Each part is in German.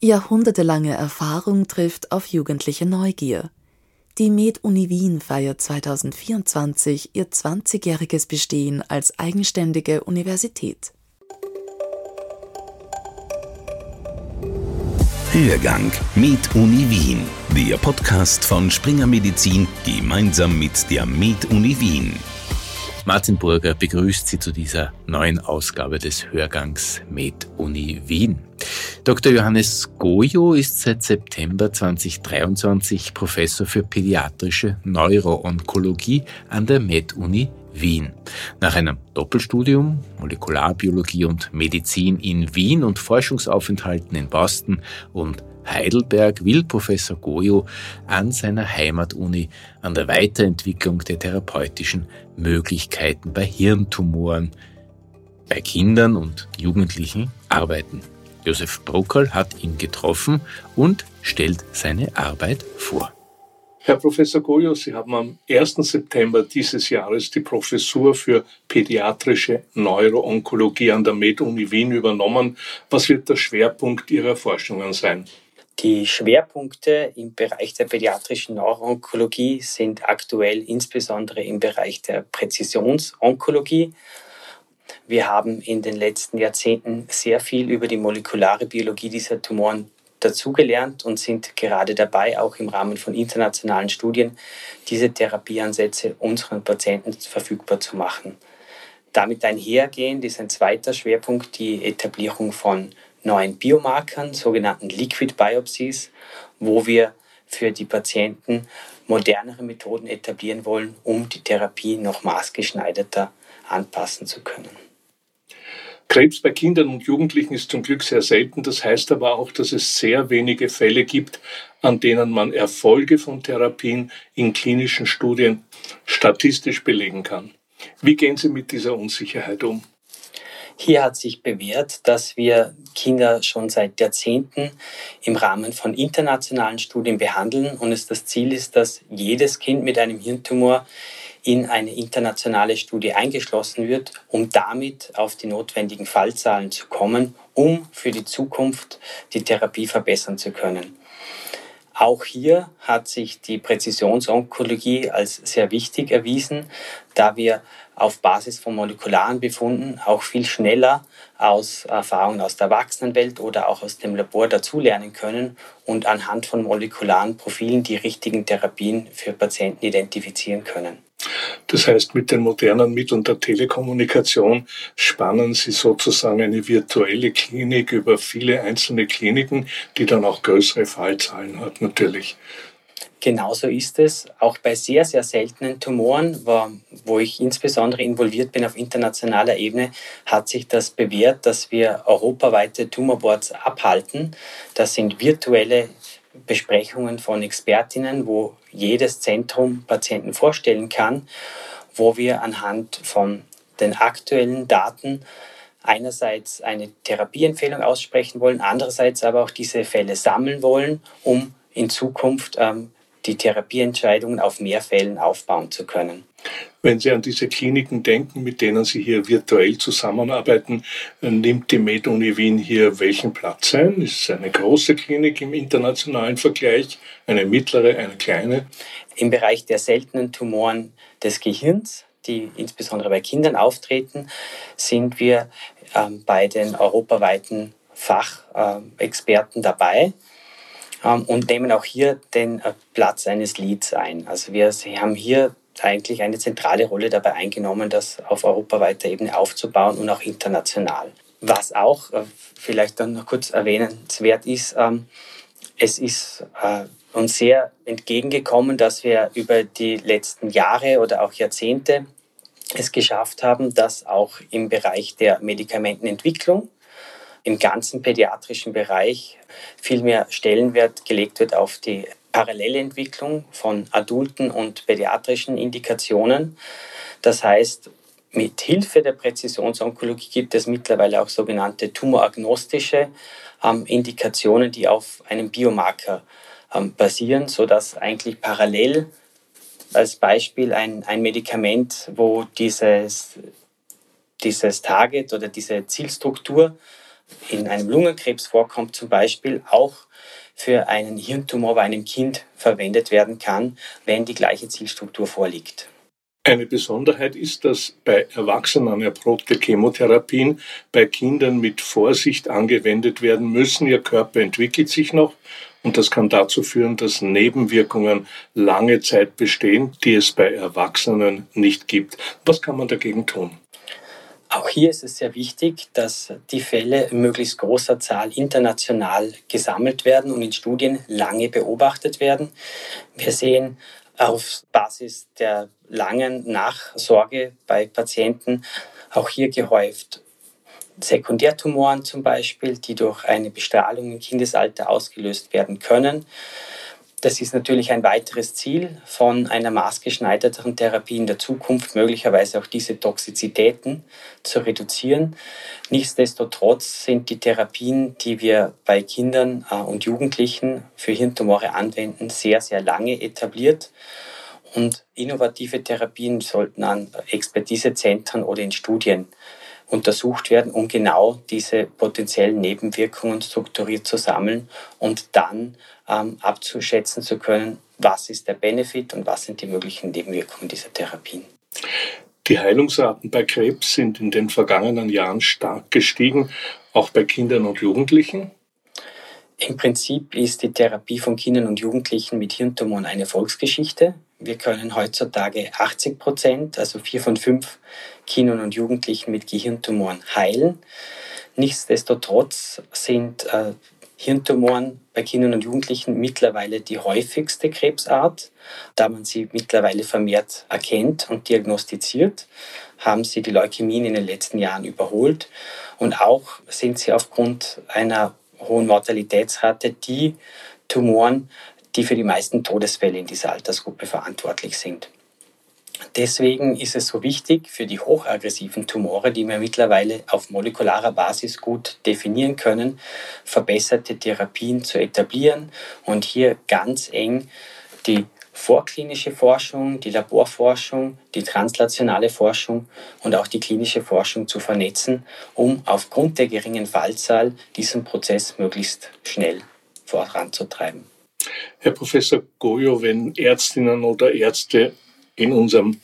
Jahrhundertelange Erfahrung trifft auf jugendliche Neugier. Die Med-Uni Wien feiert 2024 ihr 20-jähriges Bestehen als eigenständige Universität. Hörgang Med Uni Wien, der Podcast von Springer Medizin gemeinsam mit der Med Uni Wien. Martin Burger begrüßt Sie zu dieser neuen Ausgabe des Hörgangs Med Uni Wien. Dr. Johannes Gojo ist seit September 2023 Professor für pädiatrische Neuroonkologie an der Med-Uni Wien. Nach einem Doppelstudium Molekularbiologie und Medizin in Wien und Forschungsaufenthalten in Boston und Heidelberg will Professor Gojo an seiner Heimatuni an der Weiterentwicklung der therapeutischen Möglichkeiten bei Hirntumoren bei Kindern und Jugendlichen arbeiten. Josef Brockel hat ihn getroffen und stellt seine Arbeit vor. Herr Professor Goyo, Sie haben am 1. September dieses Jahres die Professur für pädiatrische Neuroonkologie an der Med-Uni Wien übernommen. Was wird der Schwerpunkt Ihrer Forschungen sein? Die Schwerpunkte im Bereich der pädiatrischen Neuroonkologie sind aktuell insbesondere im Bereich der Präzisionsonkologie wir haben in den letzten Jahrzehnten sehr viel über die molekulare Biologie dieser Tumoren dazugelernt und sind gerade dabei, auch im Rahmen von internationalen Studien, diese Therapieansätze unseren Patienten verfügbar zu machen. Damit einhergehend ist ein zweiter Schwerpunkt die Etablierung von neuen Biomarkern, sogenannten Liquid Biopsies, wo wir für die Patienten modernere Methoden etablieren wollen, um die Therapie noch maßgeschneiderter anpassen zu können. Krebs bei Kindern und Jugendlichen ist zum Glück sehr selten. Das heißt aber auch, dass es sehr wenige Fälle gibt, an denen man Erfolge von Therapien in klinischen Studien statistisch belegen kann. Wie gehen Sie mit dieser Unsicherheit um? Hier hat sich bewährt, dass wir Kinder schon seit Jahrzehnten im Rahmen von internationalen Studien behandeln und es das Ziel ist, dass jedes Kind mit einem Hirntumor in eine internationale Studie eingeschlossen wird, um damit auf die notwendigen Fallzahlen zu kommen, um für die Zukunft die Therapie verbessern zu können. Auch hier hat sich die Präzisionsonkologie als sehr wichtig erwiesen, da wir auf Basis von molekularen Befunden auch viel schneller aus Erfahrungen aus der Erwachsenenwelt oder auch aus dem Labor dazulernen können und anhand von molekularen Profilen die richtigen Therapien für Patienten identifizieren können. Das heißt, mit den modernen Mitteln der Telekommunikation spannen Sie sozusagen eine virtuelle Klinik über viele einzelne Kliniken, die dann auch größere Fallzahlen hat, natürlich. Genauso ist es. Auch bei sehr, sehr seltenen Tumoren, wo, wo ich insbesondere involviert bin auf internationaler Ebene, hat sich das bewährt, dass wir europaweite Tumorboards abhalten. Das sind virtuelle Besprechungen von Expertinnen, wo jedes Zentrum Patienten vorstellen kann, wo wir anhand von den aktuellen Daten einerseits eine Therapieempfehlung aussprechen wollen, andererseits aber auch diese Fälle sammeln wollen, um in Zukunft ähm, die Therapieentscheidungen auf mehr Fällen aufbauen zu können. Wenn Sie an diese Kliniken denken, mit denen Sie hier virtuell zusammenarbeiten, äh, nimmt die Med-Uni Wien hier welchen Platz ein? Ist es eine große Klinik im internationalen Vergleich, eine mittlere, eine kleine? Im Bereich der seltenen Tumoren des Gehirns, die insbesondere bei Kindern auftreten, sind wir ähm, bei den europaweiten Fachexperten äh, dabei ähm, und nehmen auch hier den äh, Platz eines Leads ein. Also wir haben hier eigentlich eine zentrale Rolle dabei eingenommen, das auf europaweiter Ebene aufzubauen und auch international. Was auch äh, vielleicht dann noch kurz erwähnenswert ist, ähm, es ist äh, uns sehr entgegengekommen, dass wir über die letzten Jahre oder auch Jahrzehnte es geschafft haben, dass auch im Bereich der Medikamentenentwicklung im ganzen pädiatrischen Bereich viel mehr Stellenwert gelegt wird auf die parallele Entwicklung von adulten und pädiatrischen Indikationen. Das heißt, mit Hilfe der Präzisionsonkologie gibt es mittlerweile auch sogenannte tumoragnostische ähm, Indikationen, die auf einem Biomarker ähm, basieren, sodass eigentlich parallel als Beispiel ein, ein Medikament, wo dieses, dieses Target oder diese Zielstruktur in einem Lungenkrebs vorkommt, zum Beispiel auch für einen Hirntumor bei einem Kind verwendet werden kann, wenn die gleiche Zielstruktur vorliegt. Eine Besonderheit ist, dass bei Erwachsenen erprobte Chemotherapien bei Kindern mit Vorsicht angewendet werden müssen. Ihr Körper entwickelt sich noch und das kann dazu führen, dass Nebenwirkungen lange Zeit bestehen, die es bei Erwachsenen nicht gibt. Was kann man dagegen tun? Auch hier ist es sehr wichtig, dass die Fälle in möglichst großer Zahl international gesammelt werden und in Studien lange beobachtet werden. Wir sehen auf Basis der langen Nachsorge bei Patienten auch hier gehäuft Sekundärtumoren zum Beispiel, die durch eine Bestrahlung im Kindesalter ausgelöst werden können. Das ist natürlich ein weiteres Ziel von einer maßgeschneiderteren Therapie in der Zukunft, möglicherweise auch diese Toxizitäten zu reduzieren. Nichtsdestotrotz sind die Therapien, die wir bei Kindern äh, und Jugendlichen für Hirntumore anwenden, sehr, sehr lange etabliert. Und innovative Therapien sollten an Expertisezentren oder in Studien untersucht werden, um genau diese potenziellen Nebenwirkungen strukturiert zu sammeln und dann ähm, abzuschätzen zu können, was ist der Benefit und was sind die möglichen Nebenwirkungen dieser Therapien. Die Heilungsraten bei Krebs sind in den vergangenen Jahren stark gestiegen, auch bei Kindern und Jugendlichen. Im Prinzip ist die Therapie von Kindern und Jugendlichen mit Hirntumoren eine Volksgeschichte. Wir können heutzutage 80 Prozent, also vier von fünf Kindern und Jugendlichen mit Gehirntumoren heilen. Nichtsdestotrotz sind äh, Hirntumoren bei Kindern und Jugendlichen mittlerweile die häufigste Krebsart. Da man sie mittlerweile vermehrt erkennt und diagnostiziert, haben sie die Leukämien in den letzten Jahren überholt. Und auch sind sie aufgrund einer hohen Mortalitätsrate die Tumoren, die für die meisten Todesfälle in dieser Altersgruppe verantwortlich sind. Deswegen ist es so wichtig für die hochaggressiven Tumore, die wir mittlerweile auf molekularer Basis gut definieren können, verbesserte Therapien zu etablieren und hier ganz eng die vorklinische Forschung, die Laborforschung, die translationale Forschung und auch die klinische Forschung zu vernetzen, um aufgrund der geringen Fallzahl diesen Prozess möglichst schnell voranzutreiben. Herr Professor Goyo, wenn Ärztinnen oder Ärzte in unserem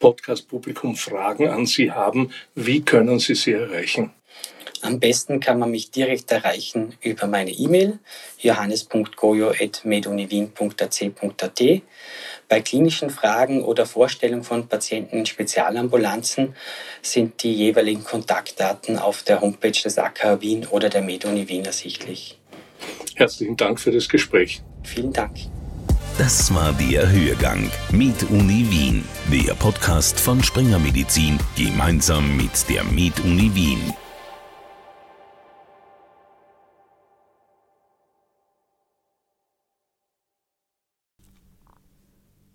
Podcast-Publikum Fragen an Sie haben, wie können Sie sie erreichen? Am besten kann man mich direkt erreichen über meine E-Mail johannes.goyo.meduniwien.ac.at. Bei klinischen Fragen oder Vorstellung von Patienten in Spezialambulanzen sind die jeweiligen Kontaktdaten auf der Homepage des AKH Wien oder der Meduni Wien ersichtlich. Herzlichen Dank für das Gespräch. Vielen Dank. Das war der Hörgang mit Uni Wien, der Podcast von Springer Medizin gemeinsam mit der Med Uni Wien.